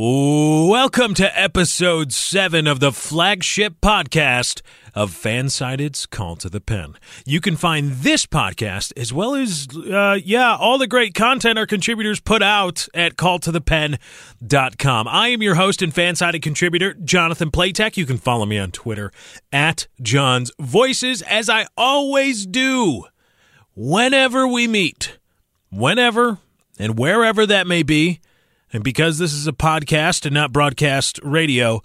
Welcome to episode seven of the flagship podcast of Fansided's Call to the Pen. You can find this podcast as well as, uh, yeah, all the great content our contributors put out at calltothepen.com. I am your host and Fansided contributor, Jonathan Platek. You can follow me on Twitter at John's Voices, as I always do whenever we meet, whenever and wherever that may be. And because this is a podcast and not broadcast radio,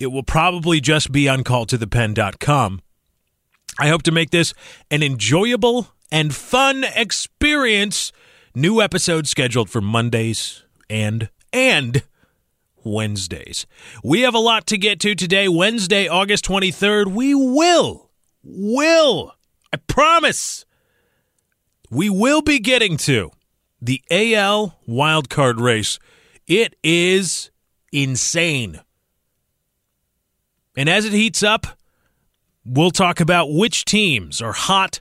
it will probably just be on calltothepen.com. I hope to make this an enjoyable and fun experience. New episodes scheduled for Mondays and and Wednesdays. We have a lot to get to today, Wednesday, August 23rd. We will will I promise we will be getting to the AL wildcard race. It is insane. And as it heats up, we'll talk about which teams are hot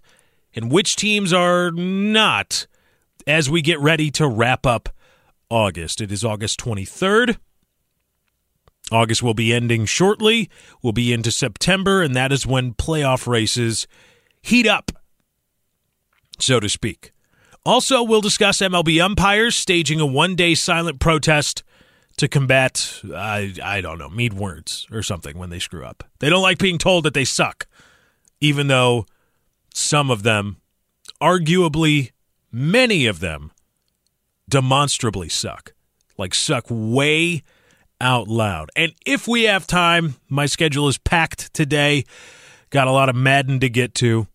and which teams are not as we get ready to wrap up August. It is August 23rd. August will be ending shortly. We'll be into September, and that is when playoff races heat up, so to speak. Also, we'll discuss MLB umpires staging a one day silent protest to combat, I, I don't know, mead words or something when they screw up. They don't like being told that they suck, even though some of them, arguably many of them, demonstrably suck. Like, suck way out loud. And if we have time, my schedule is packed today. Got a lot of Madden to get to.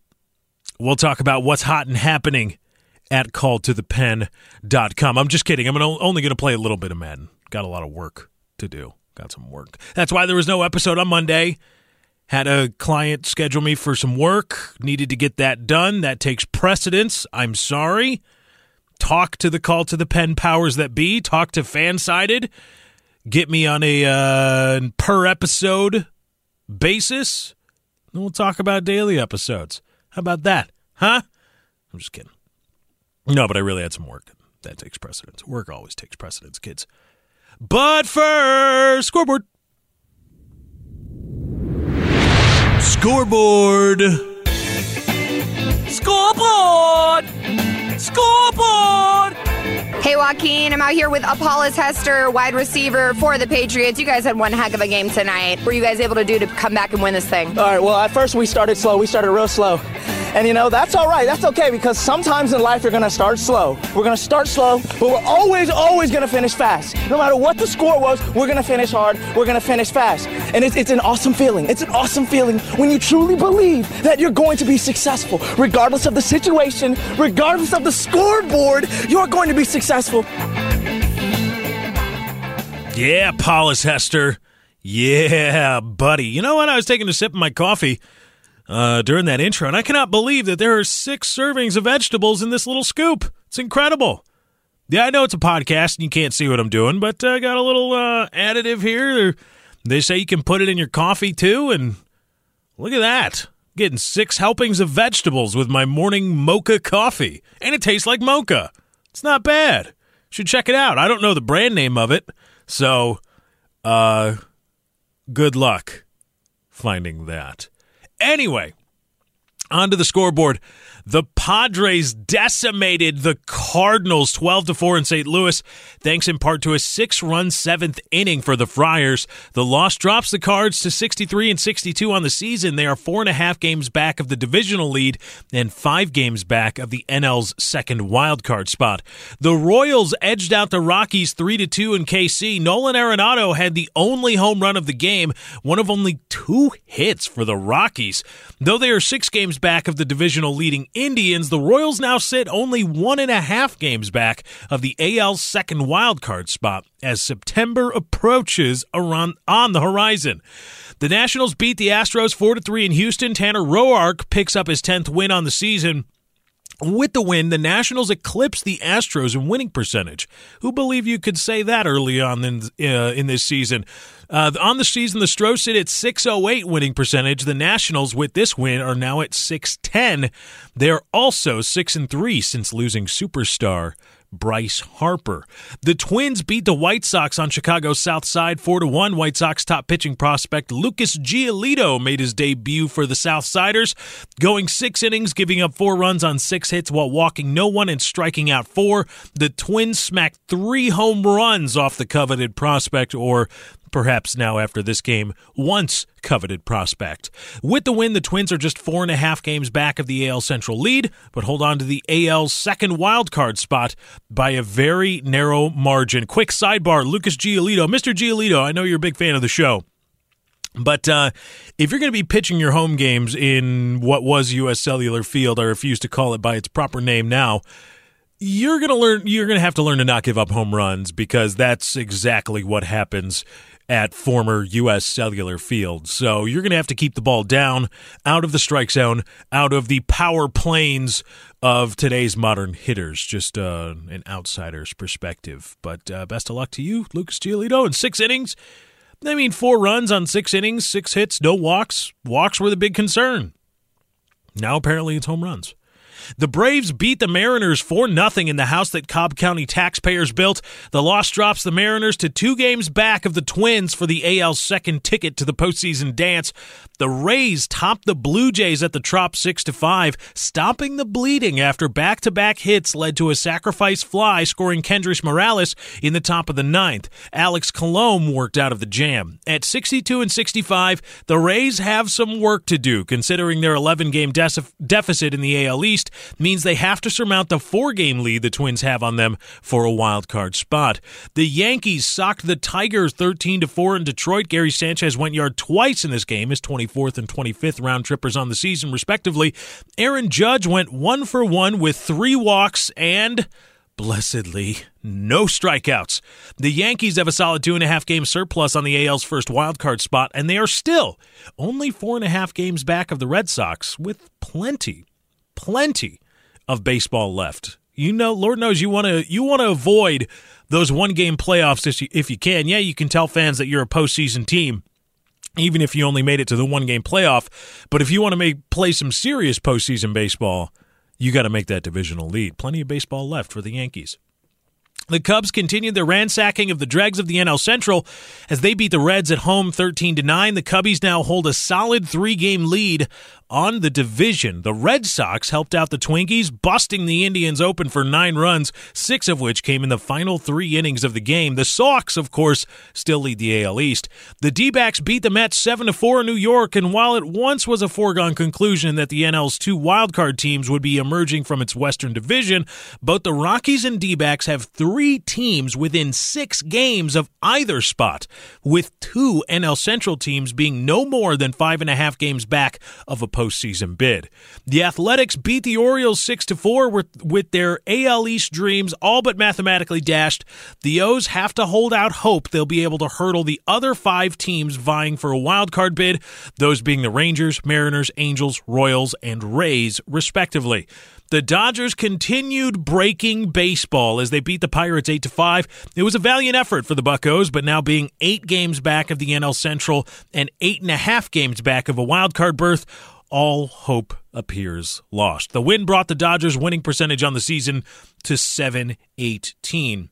We'll talk about what's hot and happening at calltothepen.com. I'm just kidding. I'm only going to play a little bit of Madden. Got a lot of work to do. Got some work. That's why there was no episode on Monday. Had a client schedule me for some work. Needed to get that done. That takes precedence. I'm sorry. Talk to the call to the pen powers that be. Talk to Fansided. Get me on a uh, per episode basis. And we'll talk about daily episodes. How about that? Huh? I'm just kidding. No, but I really had some work. That takes precedence. Work always takes precedence, kids. But first, scoreboard. Scoreboard. Scoreboard. Scoreboard. Hey, Joaquin, I'm out here with Apollos Hester, wide receiver for the Patriots. You guys had one heck of a game tonight. What were you guys able to do to come back and win this thing? All right, well, at first we started slow. We started real slow. And you know, that's all right. That's okay because sometimes in life you're going to start slow. We're going to start slow, but we're always, always going to finish fast. No matter what the score was, we're going to finish hard. We're going to finish fast. And it's, it's an awesome feeling. It's an awesome feeling when you truly believe that you're going to be successful. Regardless of the situation, regardless of the scoreboard, you're going to be successful. Yeah, Apollos Hester. Yeah, buddy. You know what? I was taking a sip of my coffee uh, during that intro, and I cannot believe that there are six servings of vegetables in this little scoop. It's incredible. Yeah, I know it's a podcast and you can't see what I'm doing, but I uh, got a little uh, additive here. They say you can put it in your coffee too, and look at that. Getting six helpings of vegetables with my morning mocha coffee, and it tastes like mocha. It's not bad. Should check it out. I don't know the brand name of it, so uh, good luck finding that. Anyway, onto the scoreboard. The Padres decimated the Cardinals 12 to 4 in St. Louis, thanks in part to a 6-run 7th inning for the Friars. The loss drops the Cards to 63 and 62 on the season. They are four and a half games back of the divisional lead and 5 games back of the NL's second wild card spot. The Royals edged out the Rockies 3 to 2 in KC. Nolan Arenado had the only home run of the game, one of only 2 hits for the Rockies. Though they are 6 games back of the divisional leading Indians, the Royals now sit only one and a half games back of the AL's second wildcard spot as September approaches around on the horizon. The Nationals beat the Astros 4 3 in Houston. Tanner Roark picks up his 10th win on the season. With the win, the Nationals eclipsed the Astros in winning percentage. Who believe you could say that early on in, uh, in this season? Uh, on the season, the Stros sit at 608 winning percentage. The Nationals, with this win, are now at 610. They're also 6 and 3 since losing superstar Bryce Harper. The Twins beat the White Sox on Chicago's South Side 4 to 1. White Sox top pitching prospect Lucas Giolito made his debut for the South Siders, going 6 innings, giving up 4 runs on 6 hits while walking no one and striking out 4. The Twins smacked 3 home runs off the coveted prospect or perhaps now after this game, once coveted prospect. With the win, the Twins are just four and a half games back of the AL Central lead, but hold on to the AL's second wildcard spot by a very narrow margin. Quick sidebar Lucas Giolito. Mr. Giolito, I know you're a big fan of the show. But uh, if you're going to be pitching your home games in what was U.S. Cellular Field, I refuse to call it by its proper name now you're going to learn you're going to have to learn to not give up home runs because that's exactly what happens at former U.S. Cellular Field. So you're going to have to keep the ball down, out of the strike zone, out of the power planes of today's modern hitters. Just uh, an outsider's perspective. But uh, best of luck to you, Lucas Giolito, in six innings. I mean, four runs on six innings, six hits, no walks. Walks were the big concern. Now apparently it's home runs. The Braves beat the Mariners 4 0 in the house that Cobb County taxpayers built. The loss drops the Mariners to two games back of the Twins for the AL's second ticket to the postseason dance. The Rays topped the Blue Jays at the Trop 6 5, stopping the bleeding after back to back hits led to a sacrifice fly, scoring Kendrys Morales in the top of the ninth. Alex Colomé worked out of the jam. At 62 and 65, the Rays have some work to do, considering their 11 game de- deficit in the AL East means they have to surmount the four game lead the Twins have on them for a wild card spot. The Yankees socked the Tigers 13 to 4 in Detroit. Gary Sanchez went yard twice in this game, his 24th and 25th round trippers on the season, respectively. Aaron Judge went one for one with three walks and blessedly, no strikeouts. The Yankees have a solid two and a half game surplus on the AL's first wildcard spot, and they are still only four and a half games back of the Red Sox with plenty plenty of baseball left. You know, Lord knows you want to you want to avoid those one game playoffs if you, if you can. Yeah, you can tell fans that you're a postseason team, even if you only made it to the one game playoff. But if you want to make play some serious postseason baseball, you got to make that divisional lead. Plenty of baseball left for the Yankees. The Cubs continued their ransacking of the dregs of the NL Central as they beat the Reds at home 13 to 9. The Cubbies now hold a solid 3-game lead on the division. The Red Sox helped out the Twinkies, busting the Indians open for nine runs, six of which came in the final three innings of the game. The Sox, of course, still lead the AL East. The D backs beat the Mets 7 4 in New York, and while it once was a foregone conclusion that the NL's two wildcard teams would be emerging from its Western Division, both the Rockies and D backs have three teams within six games of either spot, with two NL Central teams being no more than five and a half games back of a postseason bid. The Athletics beat the Orioles 6 to 4 with, their AL East dreams all but mathematically dashed. The O's have to hold out hope they'll be able to hurdle the other five teams vying for a wild card bid, those being the Rangers, Mariners, Angels, Royals, and Rays, respectively. The Dodgers continued breaking baseball as they beat the Pirates 8 to 5. It was a valiant effort for the Buckos, but now being eight games back of the NL Central and eight and a half games back of a wild card berth, all hope appears lost. The win brought the Dodgers' winning percentage on the season to 718.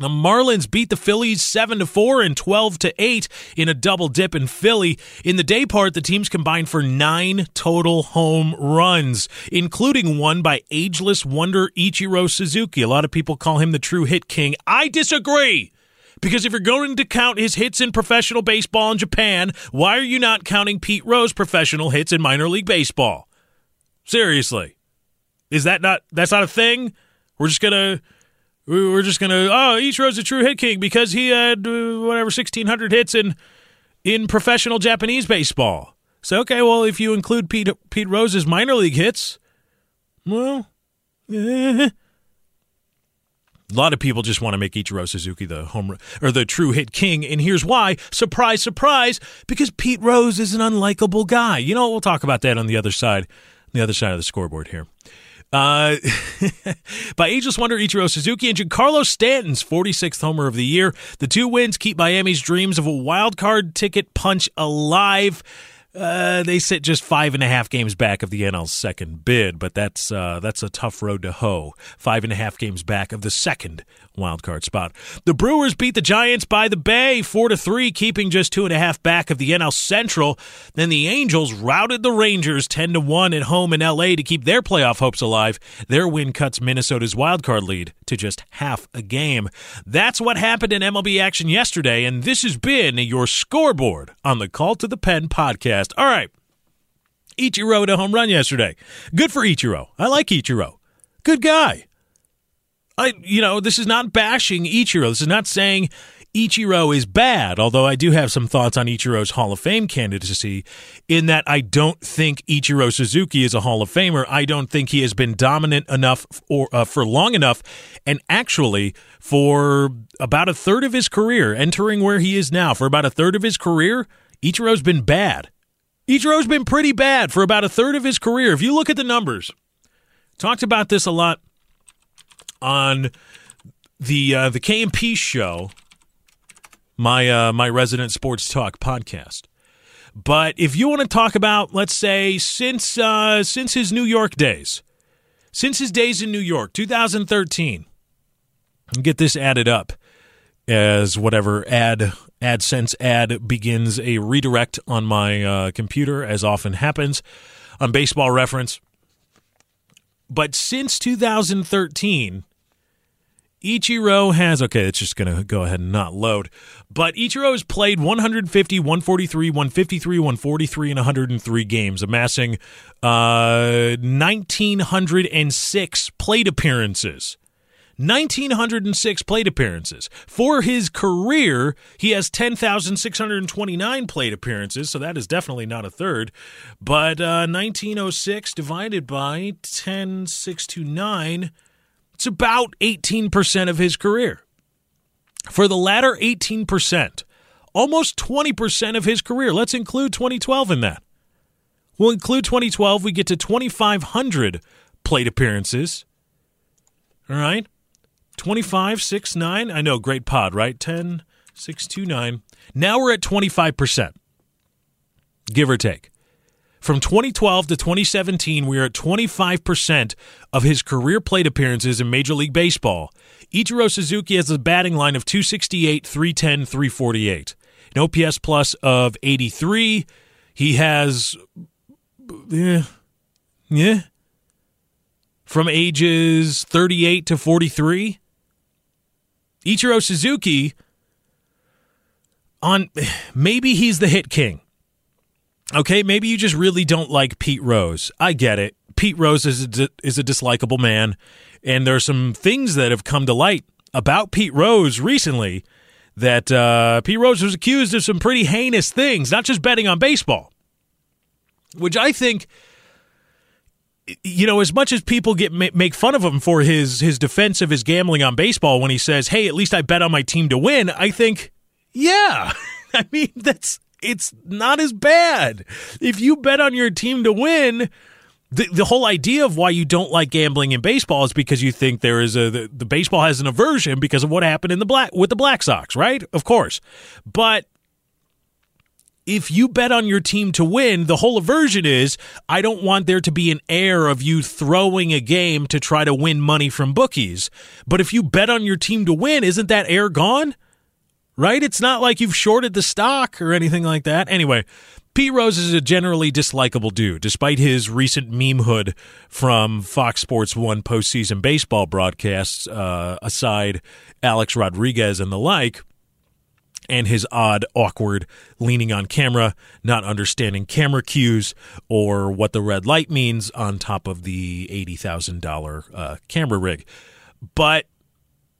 The Marlins beat the Phillies 7 to 4 and 12 to 8 in a double dip in Philly. In the day part, the teams combined for 9 total home runs, including one by ageless wonder Ichiro Suzuki. A lot of people call him the true hit king. I disagree. Because if you're going to count his hits in professional baseball in Japan, why are you not counting Pete Rose professional hits in minor league baseball? Seriously. Is that not that's not a thing? We're just going to we're just to oh, Ichiro's a true hit king because he had uh, whatever 1600 hits in in professional Japanese baseball. So okay, well if you include Pete Pete Rose's minor league hits, well, eh, a lot of people just want to make Ichiro Suzuki the home or the true hit king, and here's why. Surprise, surprise! Because Pete Rose is an unlikable guy. You know, we'll talk about that on the other side, the other side of the scoreboard here. Uh, by ageless wonder, Ichiro Suzuki and Giancarlo Stanton's 46th homer of the year. The two wins keep Miami's dreams of a wild card ticket punch alive. Uh, they sit just five and a half games back of the NL's second bid, but that's uh, that's a tough road to hoe. Five and a half games back of the second wild card spot. The Brewers beat the Giants by the Bay four to three, keeping just two and a half back of the NL Central. Then the Angels routed the Rangers ten to one at home in LA to keep their playoff hopes alive. Their win cuts Minnesota's wild card lead to just half a game. That's what happened in MLB action yesterday, and this has been your scoreboard on the Call to the Pen podcast. All right. Ichiro to home run yesterday. Good for Ichiro. I like Ichiro. Good guy. I you know, this is not bashing Ichiro. This is not saying Ichiro is bad, although I do have some thoughts on Ichiro's Hall of Fame candidacy in that I don't think Ichiro Suzuki is a Hall of Famer. I don't think he has been dominant enough or uh, for long enough and actually for about a third of his career entering where he is now for about a third of his career, Ichiro's been bad. Ichiro's been pretty bad for about a third of his career. If you look at the numbers, talked about this a lot on the uh, the KMP show, my uh, my resident sports talk podcast. But if you want to talk about, let's say, since uh, since his New York days, since his days in New York, 2013, get this added up as whatever ad AdSense ad begins a redirect on my uh, computer, as often happens on Baseball Reference. But since 2013, Ichiro has okay, it's just going to go ahead and not load. But Ichiro has played 150, 143, 153, 143 and 103 games, amassing uh 1906 plate appearances. 1906 plate appearances. For his career, he has 10,629 plate appearances, so that is definitely not a third. But uh, 1906 divided by 10,629, it's about 18% of his career. For the latter 18%, almost 20% of his career. Let's include 2012 in that. We'll include 2012. We get to 2,500 plate appearances. All right. 25, 6, 9. I know, great pod, right? 10, 6, 2, 9. Now we're at 25%, give or take. From 2012 to 2017, we are at 25% of his career plate appearances in Major League Baseball. Ichiro Suzuki has a batting line of 268, 310, 348. An OPS plus of 83. He has. Yeah. Yeah. From ages 38 to 43. Ichiro Suzuki on maybe he's the hit king. Okay, maybe you just really don't like Pete Rose. I get it. Pete Rose is a, is a dislikable man, and there are some things that have come to light about Pete Rose recently that uh, Pete Rose was accused of some pretty heinous things, not just betting on baseball, which I think you know, as much as people get make fun of him for his his defense of his gambling on baseball when he says, "Hey, at least I bet on my team to win," I think, yeah, I mean that's it's not as bad if you bet on your team to win. The, the whole idea of why you don't like gambling in baseball is because you think there is a the, the baseball has an aversion because of what happened in the black with the Black Sox, right? Of course, but if you bet on your team to win, the whole aversion is I don't want there to be an air of you throwing a game to try to win money from bookies. But if you bet on your team to win, isn't that air gone? Right? It's not like you've shorted the stock or anything like that. Anyway, Pete Rose is a generally dislikable dude, despite his recent memehood from Fox Sports 1 postseason baseball broadcasts, uh, aside Alex Rodriguez and the like and his odd, awkward leaning on camera, not understanding camera cues or what the red light means on top of the $80,000 uh, camera rig. But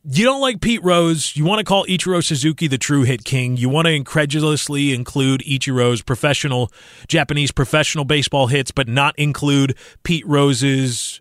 you don't like Pete Rose. You want to call Ichiro Suzuki the true hit king. You want to incredulously include Ichiro's professional, Japanese professional baseball hits, but not include Pete Rose's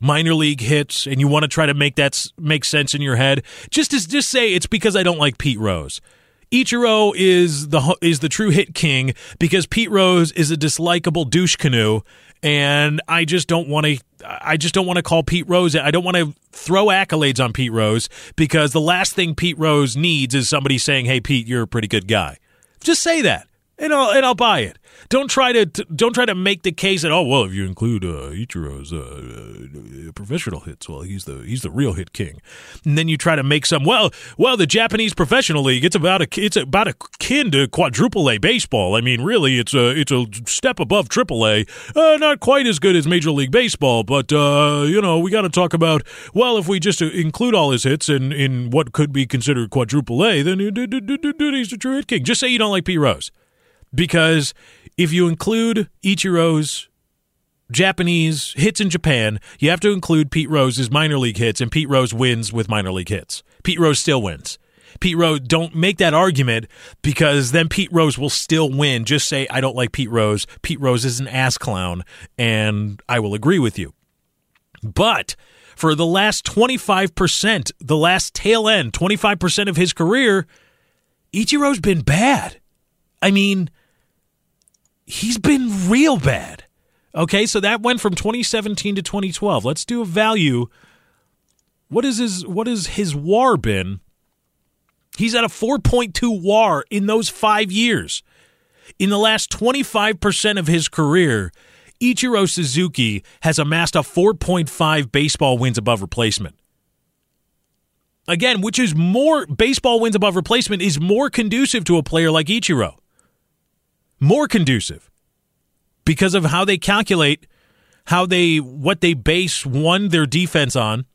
minor league hits and you want to try to make that make sense in your head just as just say it's because I don't like Pete Rose. Ichiro is the is the true hit king because Pete Rose is a dislikable douche canoe, and I just don't want to. I just don't want to call Pete Rose. I don't want to throw accolades on Pete Rose because the last thing Pete Rose needs is somebody saying, "Hey, Pete, you're a pretty good guy." Just say that, and I'll and I'll buy it. Don't try to don't try to make the case that oh well if you include uh, Ichiro's uh, uh, professional hits well he's the he's the real hit king, and then you try to make some well well the Japanese professional league it's about a it's about a kin to quadruple A baseball. I mean really it's a it's a step above triple A, uh, not quite as good as Major League Baseball, but uh, you know we got to talk about well if we just include all his hits in in what could be considered quadruple A then he's the true hit king. Just say you don't like Pete Rose because if you include Ichiro's Japanese hits in Japan, you have to include Pete Rose's minor league hits, and Pete Rose wins with minor league hits. Pete Rose still wins. Pete Rose, don't make that argument because then Pete Rose will still win. Just say, I don't like Pete Rose. Pete Rose is an ass clown, and I will agree with you. But for the last 25%, the last tail end, 25% of his career, Ichiro's been bad. I mean, he's been real bad. Okay, so that went from 2017 to 2012. Let's do a value. What is his what is his WAR been? He's at a 4.2 WAR in those 5 years. In the last 25% of his career, Ichiro Suzuki has amassed a 4.5 baseball wins above replacement. Again, which is more baseball wins above replacement is more conducive to a player like Ichiro more conducive because of how they calculate how they what they base one their defense on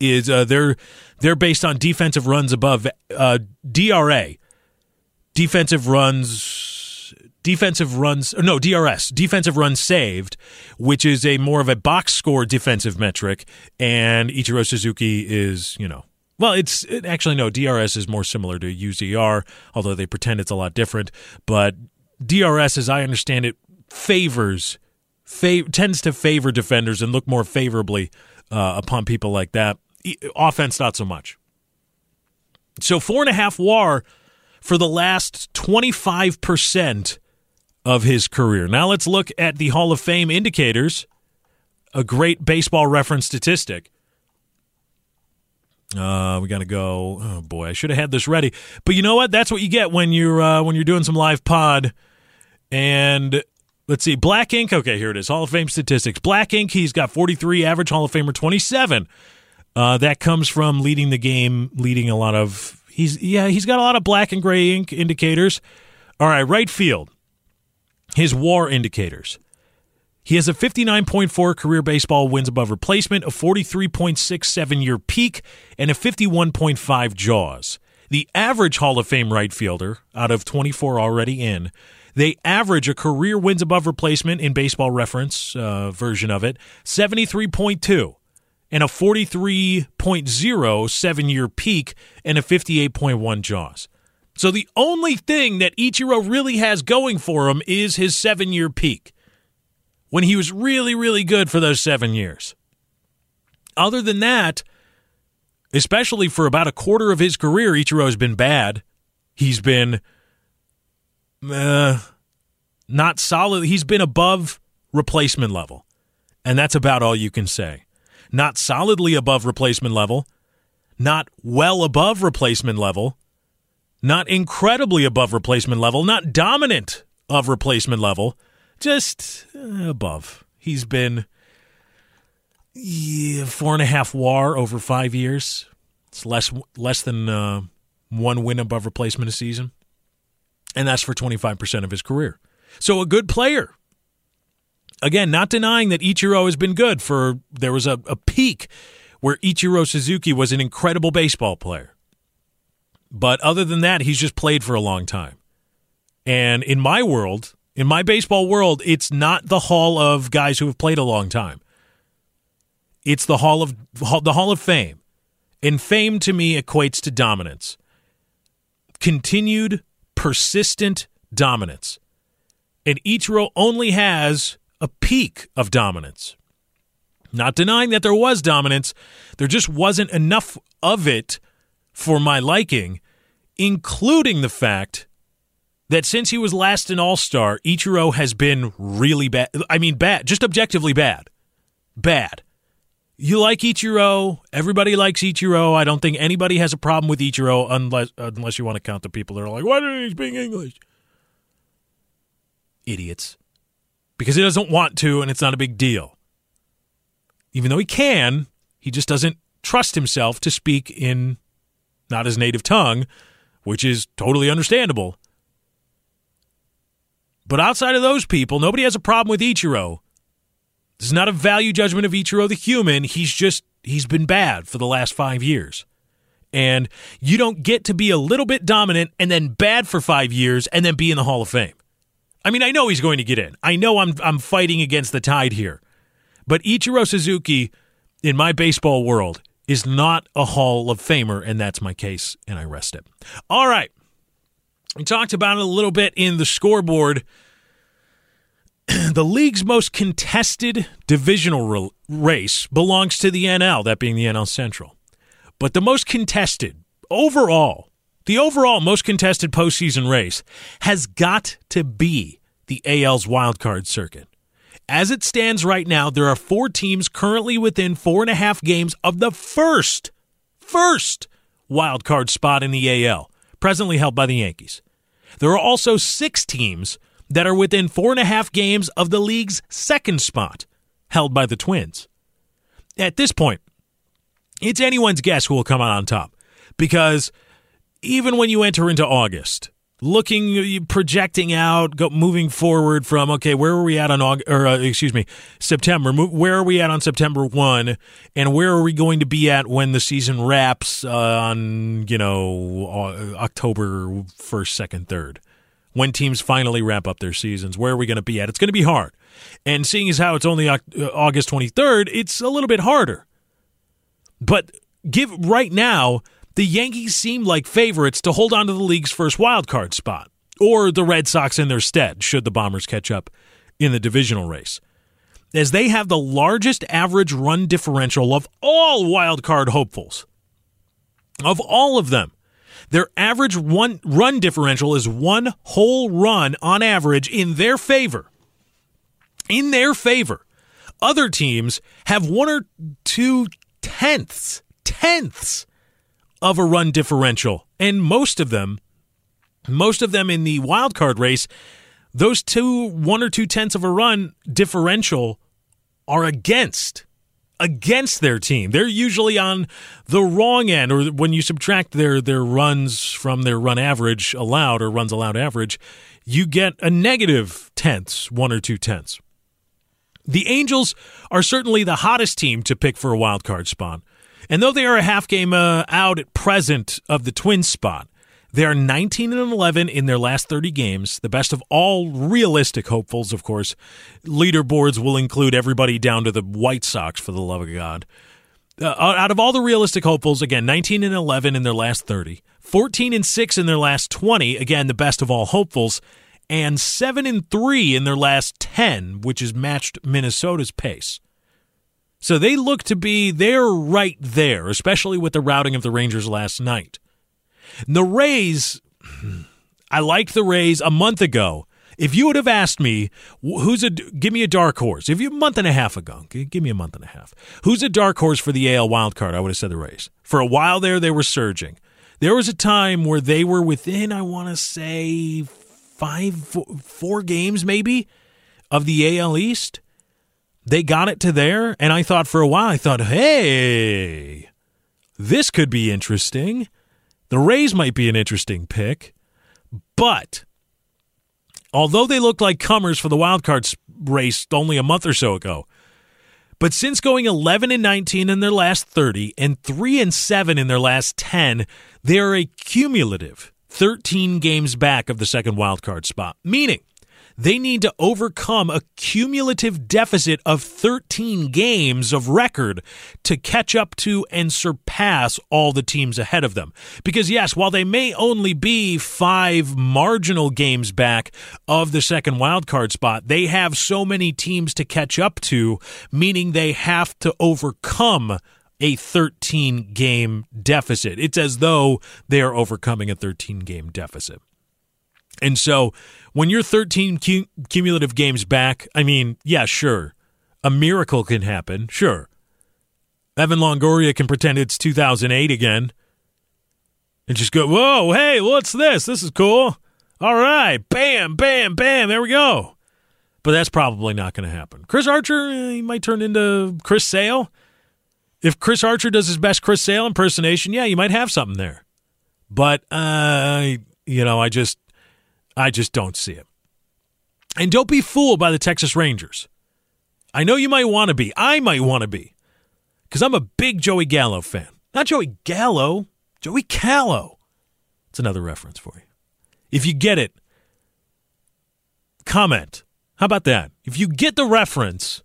is uh, they're they're based on defensive runs above uh, DRA defensive runs defensive runs no DRS defensive runs saved which is a more of a box score defensive metric and Ichiro Suzuki is you know well, it's it, actually no. DRS is more similar to UZR, although they pretend it's a lot different. But DRS, as I understand it, favors fav- tends to favor defenders and look more favorably uh, upon people like that. E- offense, not so much. So four and a half WAR for the last twenty five percent of his career. Now let's look at the Hall of Fame indicators. A great baseball reference statistic. Uh, we got to go. Oh boy, I should have had this ready. But you know what? That's what you get when you're uh, when you're doing some live pod. And let's see, Black Ink. Okay, here it is. Hall of Fame statistics. Black Ink. He's got 43. Average Hall of Famer 27. Uh, that comes from leading the game, leading a lot of. He's yeah, he's got a lot of black and gray ink indicators. All right, right field. His WAR indicators. He has a 59.4 career baseball wins above replacement, a 43.67 year peak, and a 51.5 JAWS. The average Hall of Fame right fielder, out of 24 already in, they average a career wins above replacement in baseball reference uh, version of it, 73.2, and a 43.0 seven year peak, and a 58.1 JAWS. So the only thing that Ichiro really has going for him is his seven year peak when he was really, really good for those seven years. Other than that, especially for about a quarter of his career, Ichiro has been bad. He's been uh, not solid. He's been above replacement level. And that's about all you can say. Not solidly above replacement level, not well above replacement level, not incredibly above replacement level, not dominant of replacement level just uh, above. He's been yeah, four and a half WAR over five years. It's less less than uh, one win above replacement a season, and that's for twenty five percent of his career. So a good player. Again, not denying that Ichiro has been good. For there was a, a peak where Ichiro Suzuki was an incredible baseball player, but other than that, he's just played for a long time. And in my world, in my baseball world, it's not the hall of guys who have played a long time. It's the hall of the hall of fame. And fame to me equates to dominance. Continued persistent dominance. And each Ichiro only has a peak of dominance. Not denying that there was dominance, there just wasn't enough of it for my liking, including the fact that since he was last an All Star, Ichiro has been really bad. I mean, bad, just objectively bad. Bad. You like Ichiro. Everybody likes Ichiro. I don't think anybody has a problem with Ichiro unless unless you want to count the people that are like, why didn't he speak English? Idiots. Because he doesn't want to, and it's not a big deal. Even though he can, he just doesn't trust himself to speak in not his native tongue, which is totally understandable. But outside of those people, nobody has a problem with Ichiro. This is not a value judgment of Ichiro the human. He's just, he's been bad for the last five years. And you don't get to be a little bit dominant and then bad for five years and then be in the Hall of Fame. I mean, I know he's going to get in. I know I'm, I'm fighting against the tide here. But Ichiro Suzuki, in my baseball world, is not a Hall of Famer, and that's my case, and I rest it. All right. We talked about it a little bit in the scoreboard. the league's most contested divisional race belongs to the NL, that being the NL Central. But the most contested overall, the overall most contested postseason race has got to be the AL's wildcard circuit. As it stands right now, there are four teams currently within four and a half games of the first, first wild card spot in the AL, presently held by the Yankees. There are also six teams that are within four and a half games of the league's second spot, held by the Twins. At this point, it's anyone's guess who will come out on top because even when you enter into August, looking projecting out go, moving forward from okay where are we at on August, or uh, excuse me september. Where are we at on september 1 and where are we going to be at when the season wraps uh, on you know october 1st 2nd 3rd when teams finally wrap up their seasons where are we going to be at? It's going to be hard. And seeing as how it's only uh, august 23rd it's a little bit harder. But give right now the Yankees seem like favorites to hold on to the league's first wild card spot, or the Red Sox in their stead, should the Bombers catch up in the divisional race. As they have the largest average run differential of all wild card hopefuls. Of all of them, their average one run differential is one whole run on average in their favor. In their favor. Other teams have one or two tenths, tenths of a run differential. And most of them, most of them in the wild card race, those two, one or two tenths of a run differential are against against their team. They're usually on the wrong end, or when you subtract their their runs from their run average allowed or runs allowed average, you get a negative tenths, one or two tenths. The Angels are certainly the hottest team to pick for a wild card spot. And though they are a half game uh, out at present of the twin spot, they are 19 and 11 in their last 30 games, the best of all realistic hopefuls, of course. Leaderboards will include everybody down to the White Sox, for the love of God. Uh, out of all the realistic hopefuls, again, 19 and 11 in their last 30, 14 and 6 in their last 20, again, the best of all hopefuls, and 7 and 3 in their last 10, which has matched Minnesota's pace. So they look to be, they're right there, especially with the routing of the Rangers last night. The Rays, I liked the Rays a month ago. If you would have asked me, who's a, give me a dark horse. If you, a month and a half ago, give me a month and a half. Who's a dark horse for the AL wild card? I would have said the Rays. For a while there, they were surging. There was a time where they were within, I want to say, five, four games maybe of the AL East they got it to there, and I thought for a while, I thought, hey, this could be interesting. The Rays might be an interesting pick. But although they looked like comers for the wild card race only a month or so ago, but since going 11 and 19 in their last 30 and 3 and 7 in their last 10, they are a cumulative 13 games back of the second wild card spot, meaning they need to overcome a cumulative deficit of 13 games of record to catch up to and surpass all the teams ahead of them. Because, yes, while they may only be five marginal games back of the second wildcard spot, they have so many teams to catch up to, meaning they have to overcome a 13 game deficit. It's as though they are overcoming a 13 game deficit. And so when you're 13 cu- cumulative games back, I mean, yeah, sure. A miracle can happen, sure. Evan Longoria can pretend it's 2008 again and just go, whoa, hey, what's this? This is cool. All right, bam, bam, bam. There we go. But that's probably not going to happen. Chris Archer, he might turn into Chris Sale. If Chris Archer does his best Chris Sale impersonation, yeah, you might have something there. But uh, you know, I just, I just don't see it. And don't be fooled by the Texas Rangers. I know you might want to be. I might want to be. Because I'm a big Joey Gallo fan. Not Joey Gallo, Joey Callow. It's another reference for you. If you get it, comment. How about that? If you get the reference,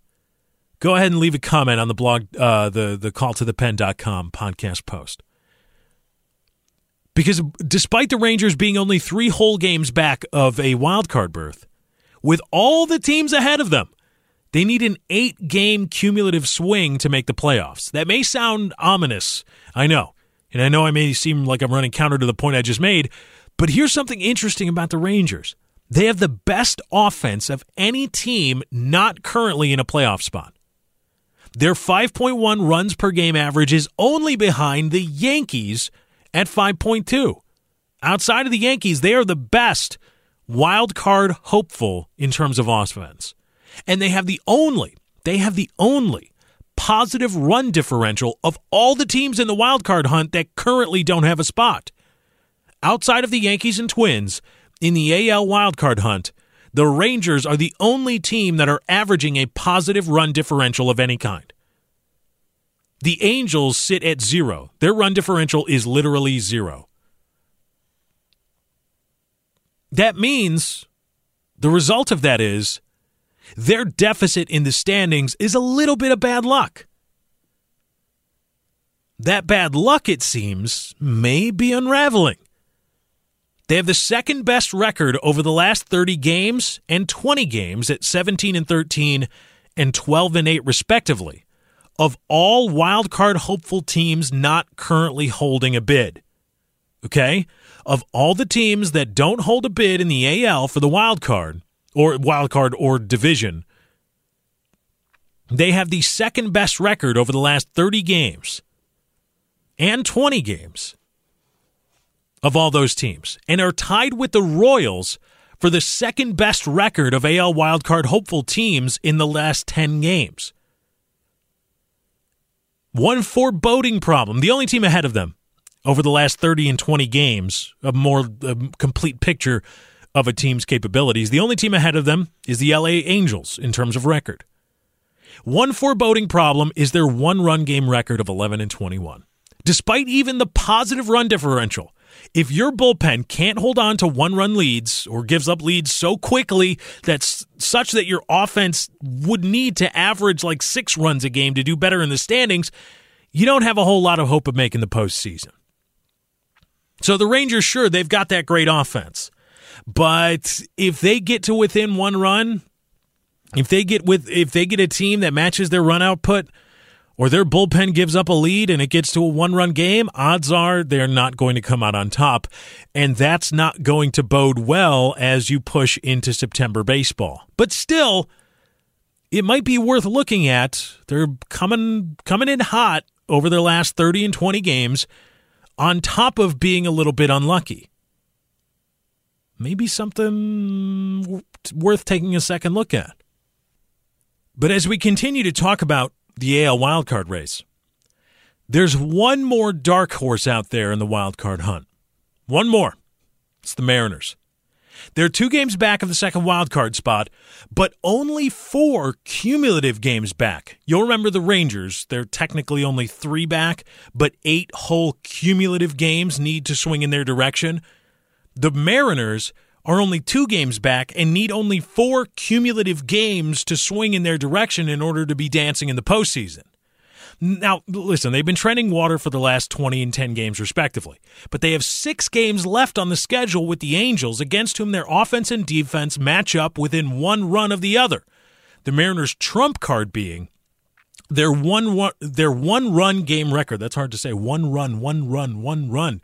go ahead and leave a comment on the blog, uh, the, the call to the pen.com podcast post. Because despite the Rangers being only three whole games back of a wild card berth, with all the teams ahead of them, they need an eight game cumulative swing to make the playoffs. That may sound ominous, I know. And I know I may seem like I'm running counter to the point I just made, but here's something interesting about the Rangers. They have the best offense of any team not currently in a playoff spot. Their 5.1 runs per game average is only behind the Yankees at 5.2. Outside of the Yankees, they are the best wild card hopeful in terms of offense. And they have the only, they have the only positive run differential of all the teams in the wild card hunt that currently don't have a spot. Outside of the Yankees and Twins, in the AL wildcard hunt, the Rangers are the only team that are averaging a positive run differential of any kind. The Angels sit at zero. Their run differential is literally zero. That means the result of that is their deficit in the standings is a little bit of bad luck. That bad luck, it seems, may be unraveling. They have the second best record over the last 30 games and 20 games at 17 and 13 and 12 and 8 respectively of all wild card hopeful teams not currently holding a bid. Okay? Of all the teams that don't hold a bid in the AL for the wild card or wild card or division, they have the second best record over the last 30 games and 20 games of all those teams and are tied with the Royals for the second best record of AL wildcard hopeful teams in the last 10 games. One foreboding problem, the only team ahead of them over the last 30 and 20 games, a more a complete picture of a team's capabilities. The only team ahead of them is the LA Angels in terms of record. One foreboding problem is their one run game record of 11 and 21. Despite even the positive run differential, if your bullpen can't hold on to one run leads or gives up leads so quickly that's such that your offense would need to average like six runs a game to do better in the standings, you don't have a whole lot of hope of making the postseason. So the Rangers, sure, they've got that great offense. But if they get to within one run, if they get with if they get a team that matches their run output, or their bullpen gives up a lead and it gets to a one run game, odds are they're not going to come out on top. And that's not going to bode well as you push into September baseball. But still, it might be worth looking at. They're coming coming in hot over their last 30 and 20 games on top of being a little bit unlucky. Maybe something worth taking a second look at. But as we continue to talk about the AL wildcard race. There's one more dark horse out there in the wildcard hunt. One more. It's the Mariners. They're two games back of the second wildcard spot, but only four cumulative games back. You'll remember the Rangers. They're technically only three back, but eight whole cumulative games need to swing in their direction. The Mariners are only two games back and need only four cumulative games to swing in their direction in order to be dancing in the postseason. Now, listen, they've been trending water for the last 20 and 10 games, respectively, but they have six games left on the schedule with the Angels, against whom their offense and defense match up within one run of the other. The Mariners' trump card being their one, one their one run game record. That's hard to say. One run, one run, one run.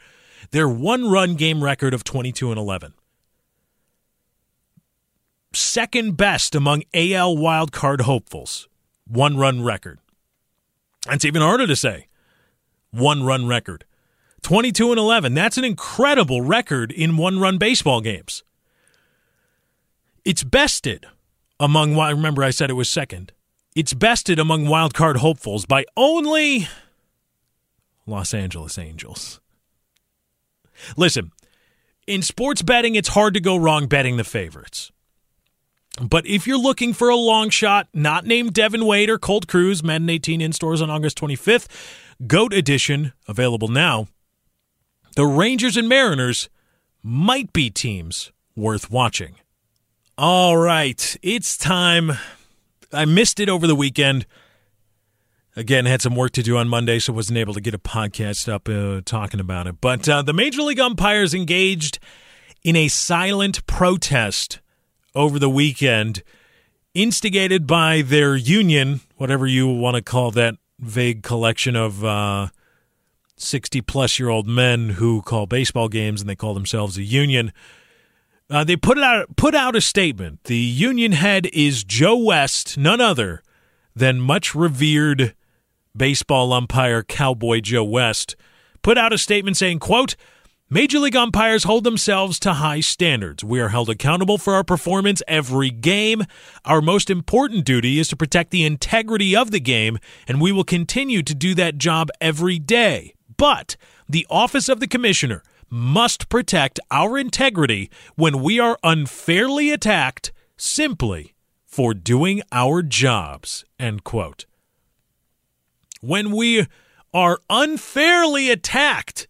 Their one run game record of 22 and 11 second best among AL wildcard hopefuls. One run record. That's even harder to say. One run record. 22 and 11. That's an incredible record in one run baseball games. It's bested among, I remember I said it was second. It's bested among wildcard hopefuls by only Los Angeles Angels. Listen, in sports betting, it's hard to go wrong betting the favorites. But if you're looking for a long shot, not named Devin Wade or Colt Cruz, Madden 18 in stores on August 25th, GOAT Edition, available now. The Rangers and Mariners might be teams worth watching. All right, it's time. I missed it over the weekend. Again, had some work to do on Monday, so wasn't able to get a podcast up uh, talking about it. But uh, the Major League umpires engaged in a silent protest over the weekend, instigated by their union, whatever you want to call that vague collection of uh, 60 plus year old men who call baseball games and they call themselves a union. Uh, they put out put out a statement. The union head is Joe West, none other than much revered baseball umpire Cowboy Joe West. Put out a statement saying, "quote Major League umpires hold themselves to high standards. We are held accountable for our performance every game. Our most important duty is to protect the integrity of the game, and we will continue to do that job every day. But the office of the commissioner must protect our integrity when we are unfairly attacked simply for doing our jobs. End quote. When we are unfairly attacked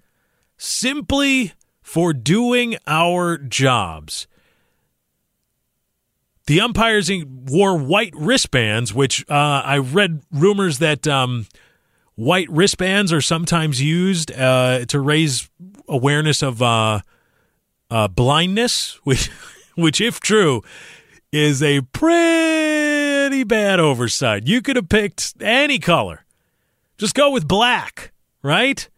simply for doing our jobs. The umpires wore white wristbands, which uh, I read rumors that um, white wristbands are sometimes used uh, to raise awareness of uh, uh blindness, which, which, if true, is a pretty bad oversight. You could have picked any color, just go with black, right?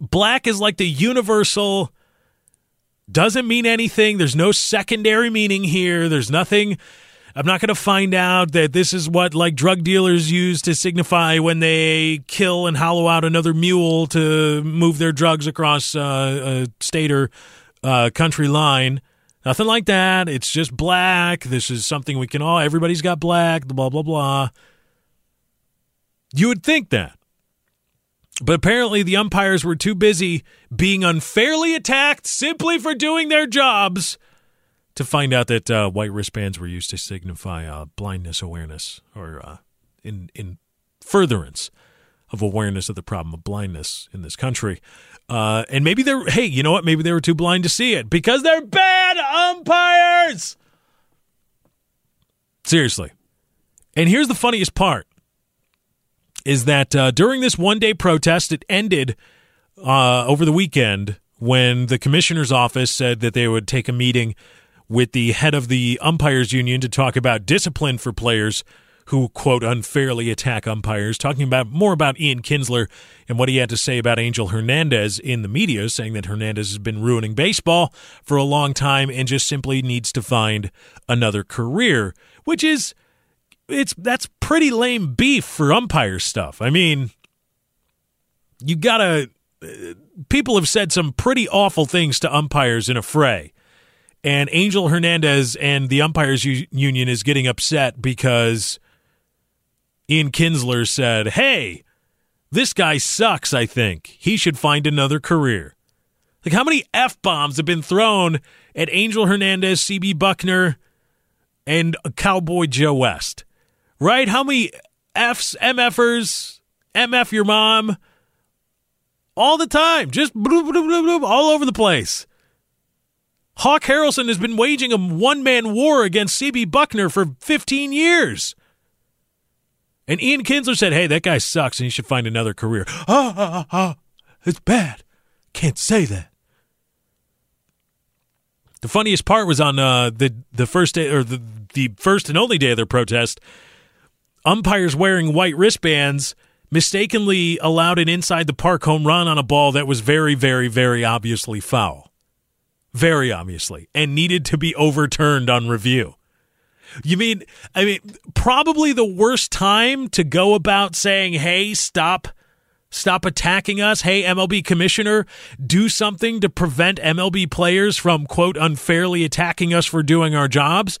Black is like the universal doesn't mean anything. There's no secondary meaning here. There's nothing. I'm not going to find out that this is what like drug dealers use to signify when they kill and hollow out another mule to move their drugs across uh, a state or uh, country line. Nothing like that. It's just black. This is something we can all. Everybody's got black. Blah blah blah. You would think that. But apparently, the umpires were too busy being unfairly attacked simply for doing their jobs to find out that uh, white wristbands were used to signify uh, blindness awareness or uh, in in furtherance of awareness of the problem of blindness in this country. Uh, and maybe they're hey, you know what? Maybe they were too blind to see it because they're bad umpires. Seriously. And here's the funniest part is that uh, during this one day protest, it ended uh, over the weekend when the commissioner's office said that they would take a meeting with the head of the umpires union to talk about discipline for players who quote unfairly attack umpires talking about more about Ian Kinsler and what he had to say about Angel Hernandez in the media saying that Hernandez has been ruining baseball for a long time and just simply needs to find another career which is it's that's pretty lame beef for umpire stuff. I mean, you gotta. People have said some pretty awful things to umpires in a fray, and Angel Hernandez and the umpires U- union is getting upset because Ian Kinsler said, "Hey, this guy sucks. I think he should find another career." Like how many f bombs have been thrown at Angel Hernandez, CB Bucknor, and Cowboy Joe West? Right? How many F's, MFers, MF your mom? All the time, just bloop, bloop, bloop, all over the place. Hawk Harrelson has been waging a one man war against CB Bucknor for 15 years. And Ian Kinsler said, hey, that guy sucks and he should find another career. Ah, ah, ah. It's bad. Can't say that. The funniest part was on uh, the the first day or the the first and only day of their protest umpires wearing white wristbands mistakenly allowed an inside the park home run on a ball that was very, very, very obviously foul. Very obviously, and needed to be overturned on review. You mean, I mean, probably the worst time to go about saying, hey, stop Stop attacking us. Hey, MLB commissioner, do something to prevent MLB players from, quote, unfairly attacking us for doing our jobs.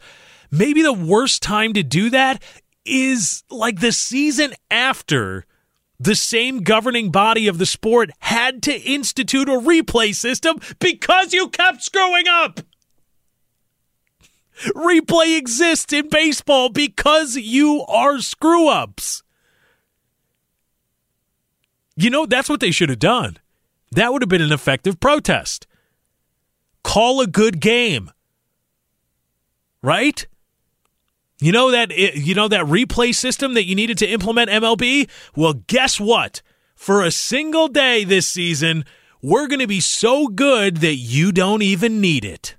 Maybe the worst time to do that is like the season after the same governing body of the sport had to institute a replay system because you kept screwing up. Replay exists in baseball because you are screw ups. You know, that's what they should have done. That would have been an effective protest. Call a good game. Right? You know that you know that replay system that you needed to implement MLB? Well, guess what? For a single day this season, we're going to be so good that you don't even need it.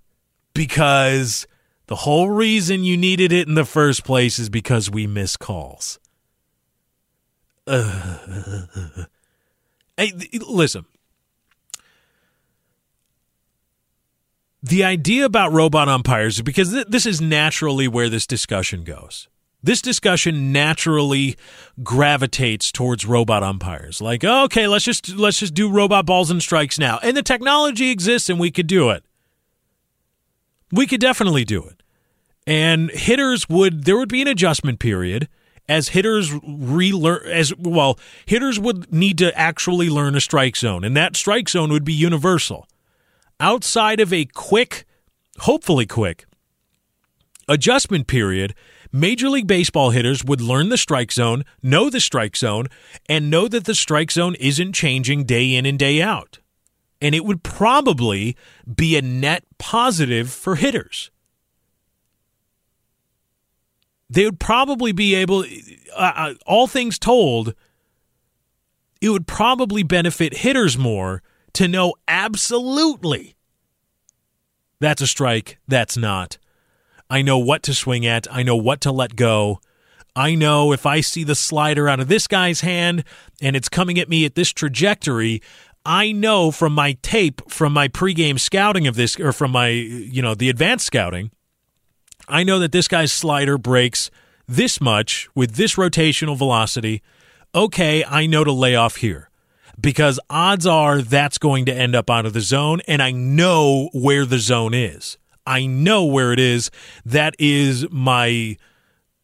Because the whole reason you needed it in the first place is because we miss calls. Uh, hey, listen. The idea about robot umpires, because th- this is naturally where this discussion goes. This discussion naturally gravitates towards robot umpires. Like, oh, okay, let's just let's just do robot balls and strikes now. And the technology exists and we could do it. We could definitely do it. And hitters would there would be an adjustment period as hitters relearn as well hitters would need to actually learn a strike zone and that strike zone would be universal outside of a quick hopefully quick adjustment period major league baseball hitters would learn the strike zone know the strike zone and know that the strike zone isn't changing day in and day out. And it would probably be a net positive for hitters. They would probably be able, uh, uh, all things told, it would probably benefit hitters more to know absolutely that's a strike, that's not. I know what to swing at, I know what to let go. I know if I see the slider out of this guy's hand and it's coming at me at this trajectory, I know from my tape, from my pregame scouting of this, or from my, you know, the advanced scouting, I know that this guy's slider breaks this much with this rotational velocity. Okay, I know to lay off here because odds are that's going to end up out of the zone, and I know where the zone is. I know where it is. That is my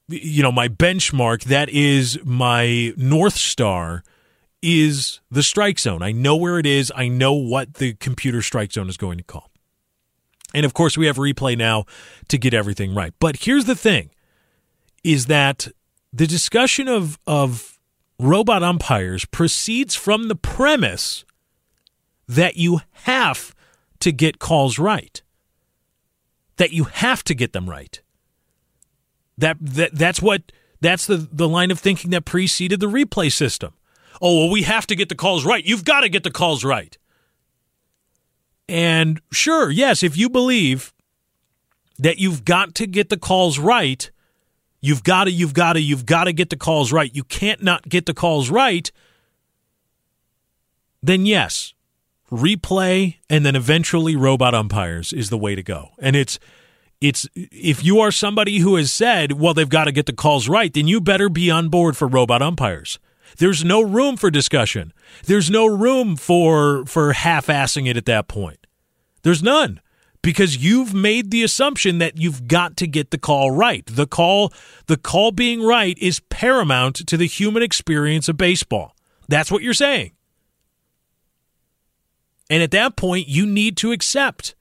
you know my benchmark that is my north star is the strike zone i know where it is i know what the computer strike zone is going to call and of course, we have replay now to get everything right. But here's the thing is that the discussion of, of robot umpires proceeds from the premise that you have to get calls right. That you have to get them right. That, that that's what that's the, the line of thinking that preceded the replay system. Oh, well, we have to get the calls right. You've got to get the calls right. And sure, yes, if you believe that you've got to get the calls right, you've got to, you've got to, you've got to get the calls right. You can't not get the calls right. Then yes, replay and then eventually robot umpires is the way to go. And it's it's if you are somebody who has said, well, they've got to get the calls right, then you better be on board for robot umpires. There's no room for discussion. There's no room for for half-assing it at that point. There's none because you've made the assumption that you've got to get the call right. The call the call being right is paramount to the human experience of baseball. That's what you're saying. And at that point, you need to accept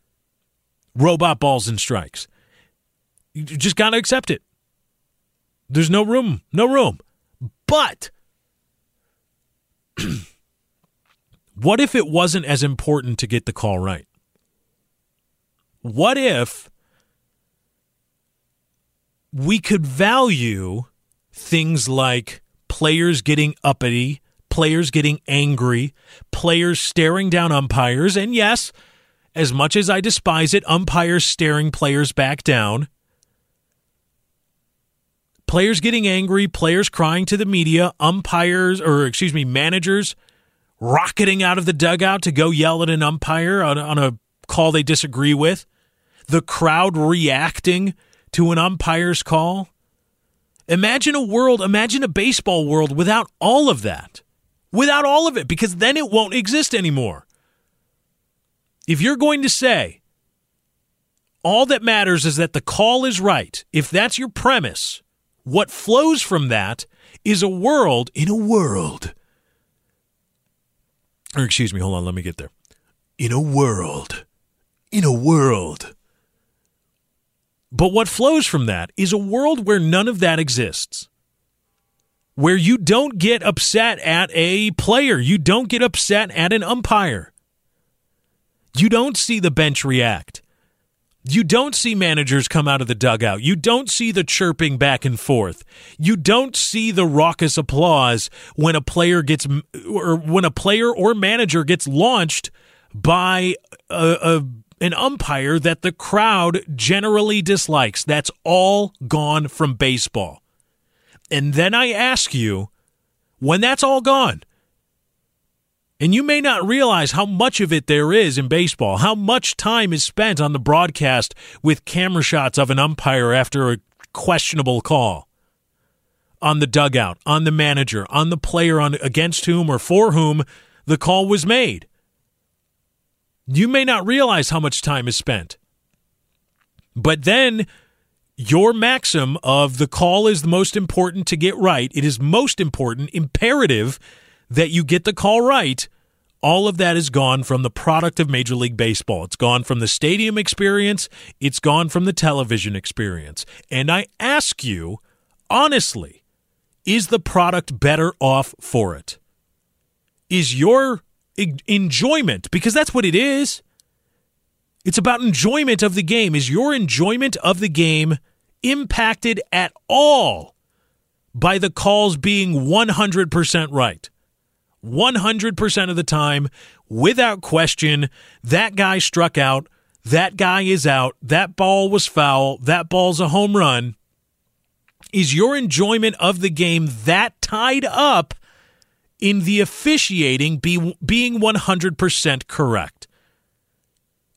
robot balls and strikes. You just got to accept it. There's no room, no room. But what if it wasn't as important to get the call right? What if we could value things like players getting uppity, players getting angry, players staring down umpires, and yes, as much as I despise it, umpires staring players back down. Players getting angry, players crying to the media, umpires, or excuse me, managers rocketing out of the dugout to go yell at an umpire on, on a call they disagree with, the crowd reacting to an umpire's call. Imagine a world, imagine a baseball world without all of that. without all of it because then it won't exist anymore. If you're going to say all that matters is that the call is right, if that's your premise, what flows from that is a world in a world. Or excuse me, hold on, let me get there. In a world. In a world. But what flows from that is a world where none of that exists. Where you don't get upset at a player, you don't get upset at an umpire. You don't see the bench react. You don't see managers come out of the dugout. You don't see the chirping back and forth. You don't see the raucous applause when a player gets or when a player or manager gets launched by a, a an umpire that the crowd generally dislikes. That's all gone from baseball. And then I ask you, when that's all gone, and you may not realize how much of it there is in baseball, how much time is spent on the broadcast with camera shots of an umpire after a questionable call. On the dugout, on the manager, on the player on against whom or for whom the call was made. You may not realize how much time is spent. But then your maxim of the call is the most important to get right, it is most important, imperative that you get the call right, all of that is gone from the product of Major League Baseball. It's gone from the stadium experience, it's gone from the television experience. And I ask you, honestly, is the product better off for it? Is your enjoyment, because that's what it is, it's about enjoyment of the game. Is your enjoyment of the game impacted at all by the calls being 100% right? 100% of the time, without question, that guy struck out. That guy is out. That ball was foul. That ball's a home run. Is your enjoyment of the game that tied up in the officiating be, being 100% correct?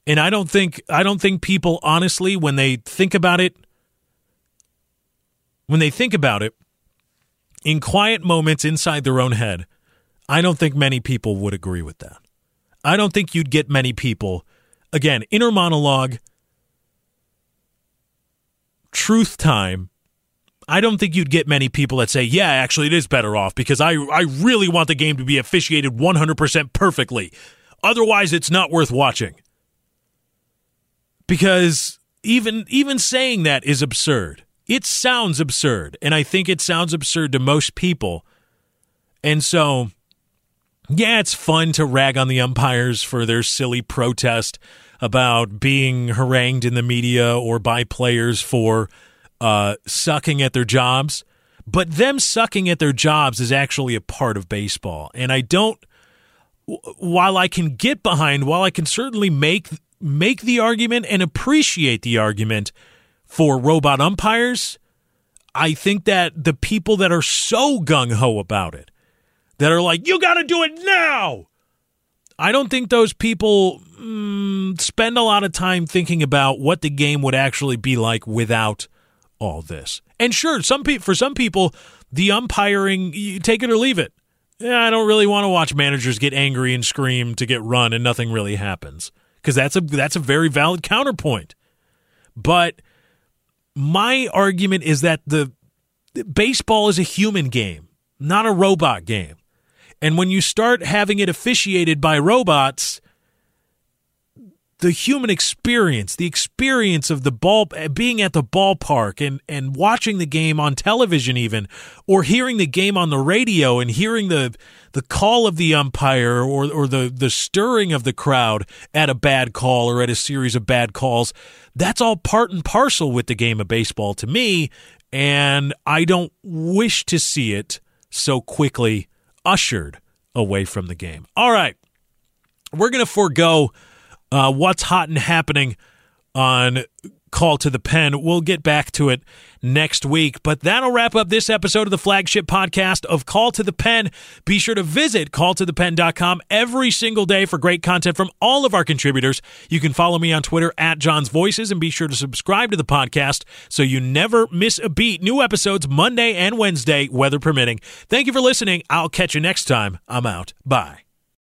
And I don't think I don't think people honestly when they think about it when they think about it in quiet moments inside their own head, I don't think many people would agree with that. I don't think you'd get many people. Again, inner monologue, truth time. I don't think you'd get many people that say, yeah, actually, it is better off because I, I really want the game to be officiated 100% perfectly. Otherwise, it's not worth watching. Because even even saying that is absurd. It sounds absurd, and I think it sounds absurd to most people. And so yeah, it's fun to rag on the umpires for their silly protest about being harangued in the media or by players for uh, sucking at their jobs. But them sucking at their jobs is actually a part of baseball. And I don't, while I can get behind, while I can certainly make make the argument and appreciate the argument for robot umpires, I think that the people that are so gung ho about it, that are like, you got to do it now. I don't think those people mm, spend a lot of time thinking about what the game would actually be like without all this. And sure, some pe- for some people, the umpiring, you take it or leave it. I don't really want to watch managers get angry and scream to get run and nothing really happens because that's a that's a very valid counterpoint. But my argument is that the baseball is a human game, not a robot game. And when you start having it officiated by robots, the human experience, the experience of the ball being at the ballpark and and watching the game on television even or hearing the game on the radio and hearing the the call of the umpire or or the the stirring of the crowd at a bad call or at a series of bad calls, that's all part and parcel with the game of baseball to me and I don't wish to see it so quickly ushered away from the game. All right. We're going to forego uh, what's hot and happening on Call to the Pen. We'll get back to it next week. But that'll wrap up this episode of the flagship podcast of Call to the Pen. Be sure to visit calltothepen.com every single day for great content from all of our contributors. You can follow me on Twitter at John's Voices and be sure to subscribe to the podcast so you never miss a beat. New episodes Monday and Wednesday, weather permitting. Thank you for listening. I'll catch you next time. I'm out. Bye.